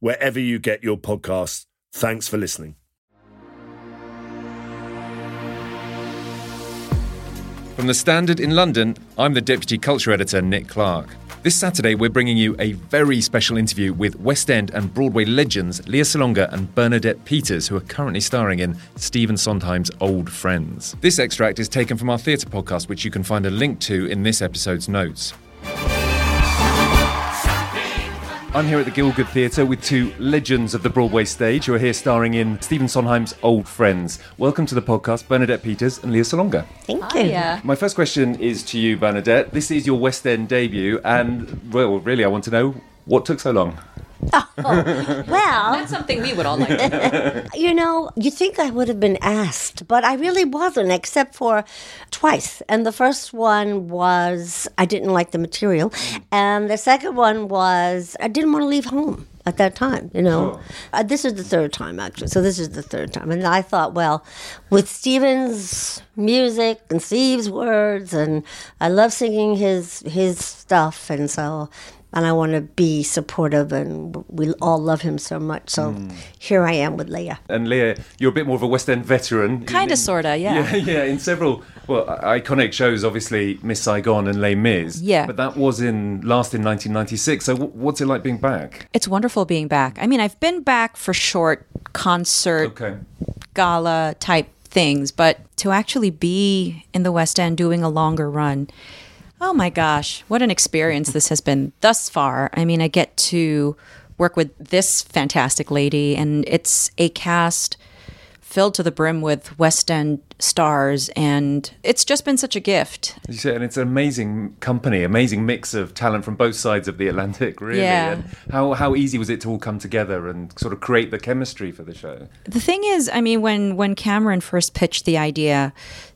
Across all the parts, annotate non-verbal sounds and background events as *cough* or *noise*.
wherever you get your podcasts. Thanks for listening. From The Standard in London, I'm the Deputy Culture Editor, Nick Clark. This Saturday, we're bringing you a very special interview with West End and Broadway legends Lea Salonga and Bernadette Peters, who are currently starring in Stephen Sondheim's Old Friends. This extract is taken from our theatre podcast, which you can find a link to in this episode's notes. I'm here at the Gielgud Theatre with two legends of the Broadway stage who are here starring in Stephen Sondheim's Old Friends. Welcome to the podcast, Bernadette Peters and Lea Salonga. Thank you. My first question is to you, Bernadette. This is your West End debut, and, well, really, I want to know what took so long? *laughs* Well, That's something we would all like. know. *laughs* you know, you think I would have been asked, but I really wasn't, except for twice. And the first one was I didn't like the material, and the second one was I didn't want to leave home at that time. You know, uh, this is the third time actually. So this is the third time, and I thought, well, with Stephen's music and Steve's words, and I love singing his his stuff, and so. And I want to be supportive, and we all love him so much. So hmm. here I am with Lea. And Lea, you're a bit more of a West End veteran. Kinda, sorta, yeah. Yeah, *laughs* yeah, in several, well, iconic shows, obviously, Miss Saigon and Les Mis. Yeah. But that was in last in 1996. So w- what's it like being back? It's wonderful being back. I mean, I've been back for short concert, Okay. gala type things, but to actually be in the West End doing a longer run, oh my gosh, what an experience this has been thus far. I mean, I get to work with this fantastic lady, and it's a cast filled to the brim with West End stars, and it's just been such a gift. As you say, and it's an amazing company, amazing mix of talent from both sides of the Atlantic, *laughs* really. Yeah. And how, how easy was it to all come together and sort of create the chemistry for the show? The thing is, I mean, when when Cameron first pitched the idea,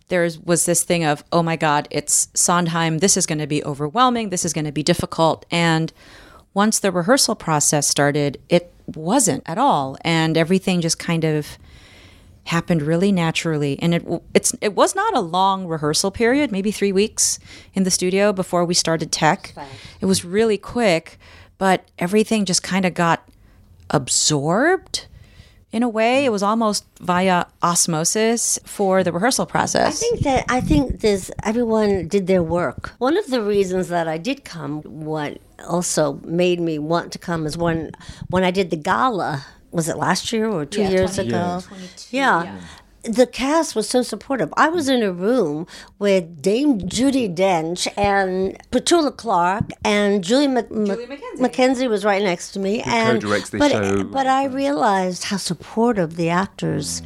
there was this thing of, oh my God, it's Sondheim. This is going to be overwhelming. This is going to be difficult. And once the rehearsal process started, it wasn't at all, and everything just kind of happened really naturally. And it it's it was not a long rehearsal period, maybe three weeks in the studio before we started tech. It was really quick, but everything just kind of got absorbed in a way. It was almost via osmosis for the rehearsal process. I think that I think this everyone did their work. One of the reasons that I did come, what also made me want to come, is when when I did the gala. Was it last year or two years ago? Yeah. The cast was so supportive. I was in a room with Dame Judi Dench and Petula Clark and Julie, Mc- Julie McKenzie. McKenzie was right next to me. and co-directs the but, show. But I realized how supportive the actors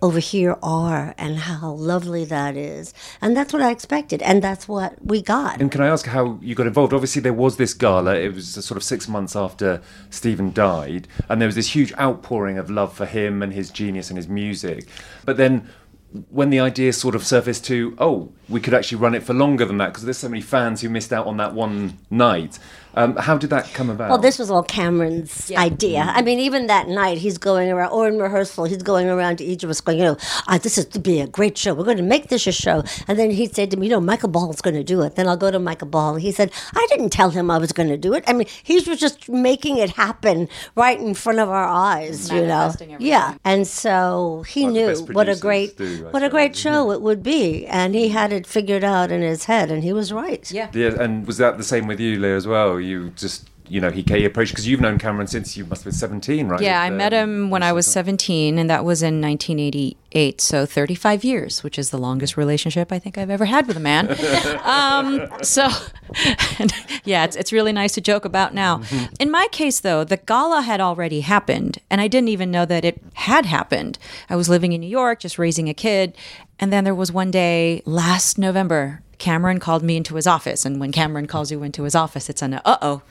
over here are and how lovely that is. And that's what I expected. And that's what we got. And can I ask how you got involved? Obviously, there was this gala. It was sort of six months after Stephen died, and there was this huge outpouring of love for him and his genius and his music. But then, when the idea sort of surfaced to, oh, we could actually run it for longer than that because there's so many fans who missed out on that one night. Um, how did that come about? Well, this was all Cameron's idea. I mean, even that night, he's going around, or in rehearsal, he's going around to each of us going, you know, ah, this is to be a great show. We're going to make this a show. And then he said to me, you know, Michael Ball's going to do it. Then I'll go to Michael Ball. He said, I didn't tell him I was going to do it. I mean, he was just making it happen right in front of our eyes, you know. Everything. Yeah. And so he Like knew what a great, do, I what a great isn't show it would be. And he had it figured out in his head, and he was right. Yeah. yeah, and was that the same with you, Lea, as well? You just you know he, he approached because you've known Cameron since you must have been 17, right? Yeah, I met him when I was 17, and that was in 1988. So 35 years, which is the longest relationship I think I've ever had with a man. *laughs* um, so, yeah, it's, it's really nice to joke about now. In my case, though, the gala had already happened, and I didn't even know that it had happened. I was living in New York, just raising a kid. And then there was one day last November, Cameron called me into his office. And when Cameron calls you into his office, it's an uh oh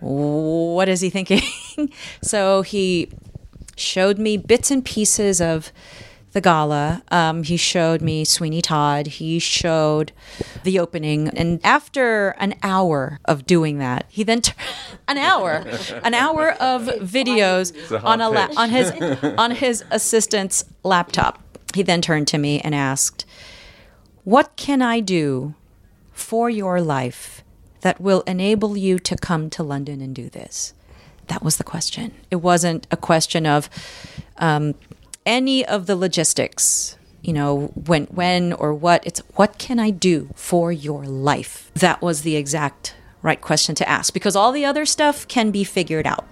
what is he thinking? *laughs* so he showed me bits and pieces of the gala. Um, he showed me Sweeney Todd. He showed the opening. And after an hour of doing that, he then t- *laughs* an hour, an hour of videos a on a la- on his *laughs* on his assistant's laptop. He then turned to me and asked, "What can I do for your life that will enable you to come to London and do this? That was the question. It wasn't a question of um, any of the logistics, you know, when, when or what. It's what can I do for your life? That was the exact right question to ask because all the other stuff can be figured out.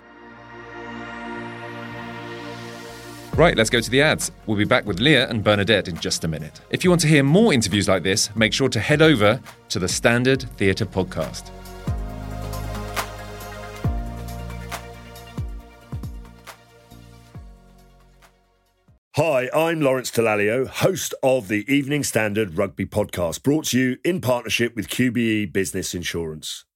Right, let's go to the ads. We'll be back with Lea and Bernadette in just a minute. If you want to hear more interviews like this, make sure to head over to the Standard Theatre Podcast. Hi, I'm Lawrence Dallaglio, host of the Evening Standard Rugby Podcast, brought to you in partnership with QBE Business Insurance.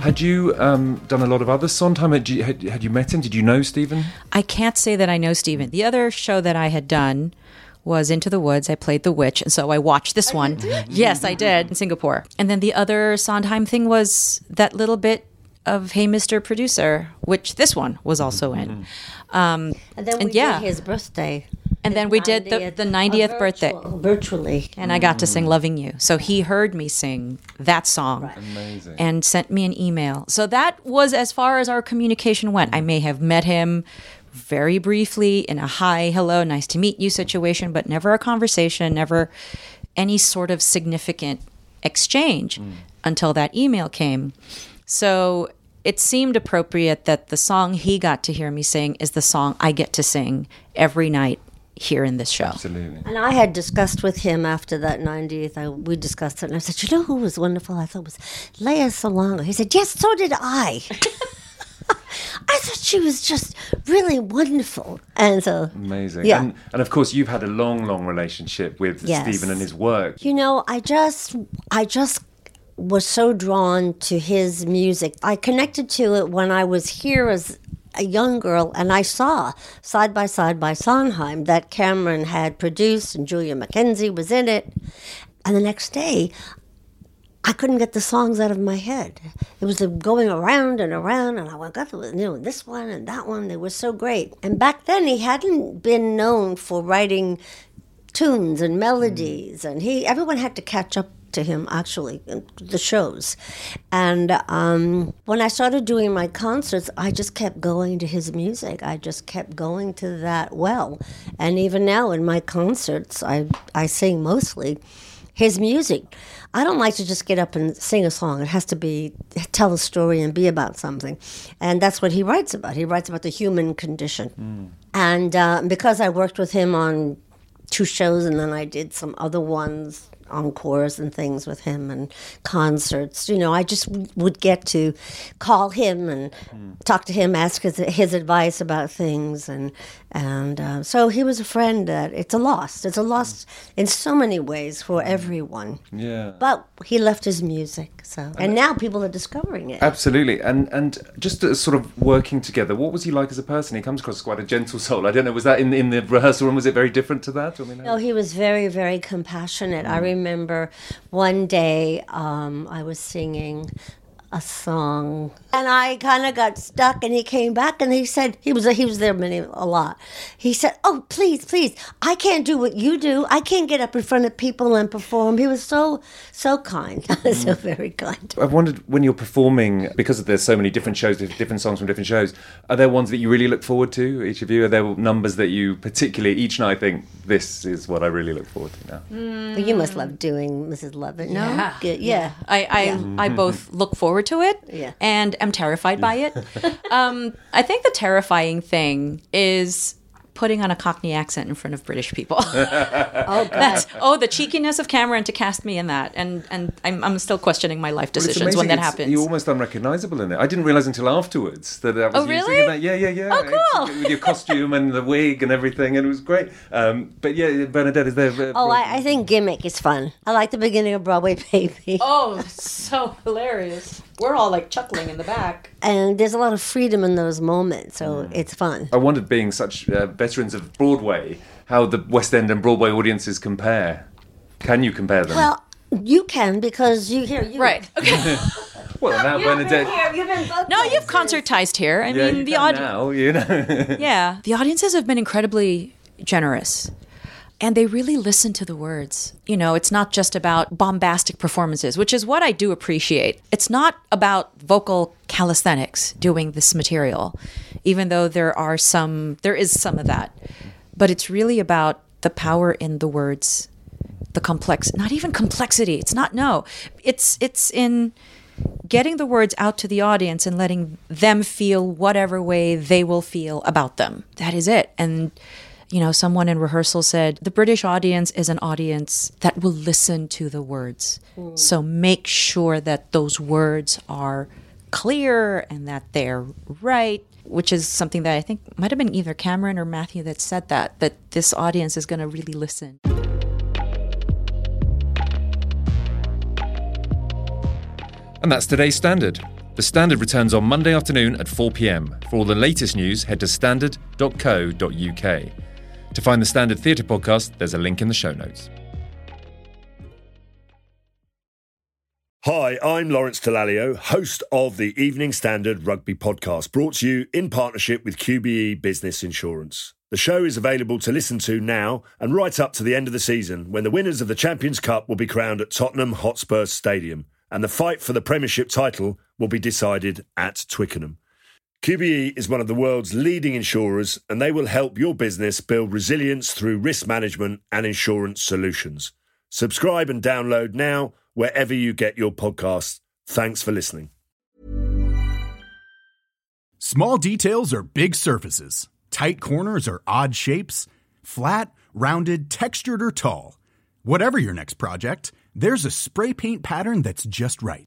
Had you um, done a lot of other Sondheim? Had you, had, had you met him? Did you know Stephen? I can't say that I know Stephen. The other show that I had done was Into the Woods. I played the witch, and so I watched this one. *laughs* Yes, I did in Singapore. And then the other Sondheim thing was that little bit of Hey Mr. Producer, which this one was also in. Um, And then we And yeah. did his birthday. And then we did the- the 90th birthday. virtual- Virtually. and I got to sing Loving You. So he heard me sing that song Amazing. and sent me an email. So that was as far as our communication went. I may have met him very briefly in a hi, hello, nice to meet you situation, but never a conversation, never any sort of significant exchange mm. until that email came. So it seemed appropriate that the song he got to hear me sing is the song I get to sing every night here in this show. Absolutely. And I had discussed with him after that 90th, I, we discussed it, and I said, You know who was wonderful? I thought was Lea Salonga. He said, Yes, so did I. *laughs* I thought she was just really wonderful. And so, Amazing. Yeah. And, and of course, you've had a long, long relationship with Yes. Stephen and his work. you know, I just, I just was so drawn to his music. I connected to it when I was here as a young girl, and I saw side by side by Sondheim that Cameron had produced, and Julia McKenzie was in it. And the next day, I couldn't get the songs out of my head. It was going around and around, and I went, the, you know, this one and that one. They were so great. And back then, he hadn't been known for writing tunes and melodies, and he everyone had to catch up to him actually the shows. And um, when I started doing my concerts, I just kept going to his music. I just kept going to that well. And even now in my concerts, I I sing mostly his music. I don't like to just get up and sing a song. It has to be tell a story and be about something, and that's what he writes about. He writes about the human condition. And uh, because I worked with him on two shows, and then I did some other ones, encores and things with him, and concerts. You know, I just w- would get to call him and hmm. talk to him, ask his, his advice about things, and and uh, so he was a friend that it's a loss. It's a loss hmm. in so many ways for hmm. everyone. Yeah. But he left his music, so and now people are discovering it. Absolutely, and and just sort of working together. What was he like as a person? He comes across as quite a gentle soul. I don't know. Was that in in the rehearsal room? Was it very different to that? I mean, No, he was very, very compassionate. I remember one day um, I was singing a song. And I kind of got stuck and he came back and he said he was he was there many a lot. He said, "Oh, please, please. I can't do what you do. I can't get up in front of people and perform." He was so so kind. *laughs* so very kind. I've wondered when you're performing because there's so many different shows, different songs from different shows. Are there ones that you really look forward to? Each of you, are there numbers that you particularly each night think this is what I really look forward to now? Mm. But you must love doing Mrs. Lovett. No, Yeah. Good. yeah. I I, Yeah. I both look forward to it Yeah. and am terrified by it. *laughs* um, I think the terrifying thing is putting on a Cockney accent in front of British people. *laughs* Oh God. *laughs* That's oh the cheekiness of Cameron to cast me in that, and and I'm, I'm still questioning my life Well, decisions when that It's- happens. You're almost unrecognisable in it. I didn't realise until afterwards that I was Oh, you really? singing that. Yeah, yeah, yeah. Oh, It's- cool. with your costume and the wig and everything, and it was great. Um, but yeah, Bernadette is there. uh, Oh, I, I think gimmick is fun. I like the beginning of Broadway Baby. Oh, so hilarious. We're all like chuckling in the back. And there's a lot of freedom in those moments, so it's fun. I wondered, being such uh, veterans of Broadway, how the West End and Broadway audiences compare. Can you compare them? Well, you can because you hear you. Right. Okay. *laughs* Well, now Bernadette. Here, you've been both No, you've concertized here. I Yeah, mean, you the audience. now, you know. *laughs* Yeah, the audiences have been incredibly generous. And they really listen to the words. You know, it's not just about bombastic performances, which is what I do appreciate. It's not about vocal calisthenics doing this material, even though there are some, there is some of that. But it's really about the power in the words, the complex, not even complexity. It's not, no. It's, it's in getting the words out to the audience and letting them feel whatever way they will feel about them. That is it. And you know, someone in rehearsal said the British audience is an audience that will listen to the words. So make sure that those words are clear and that they're right, which is something that I think might have been either Cameron or Matthew that said that that this audience is going to really listen. And that's today's Standard. The Standard returns on Monday afternoon at 4 pm. For all the latest news, head to standard.co.uk. To find the Standard Theatre podcast, there's a link in the show notes. Hi, I'm Lawrence Dallaglio, host of the Evening Standard Rugby Podcast, brought to you in partnership with QBE Business Insurance. The show is available to listen to now and right up to the end of the season when the winners of the Champions Cup will be crowned at Tottenham Hotspur Stadium and the fight for the Premiership title will be decided at Twickenham. QBE is one of the world's leading insurers and they will help your business build resilience through risk management and insurance solutions. Subscribe and download now wherever you get your podcasts. Thanks for listening. Small details are big surfaces. Tight corners are odd shapes. Flat, rounded, textured, or tall. Whatever your next project, there's a spray paint pattern that's just right.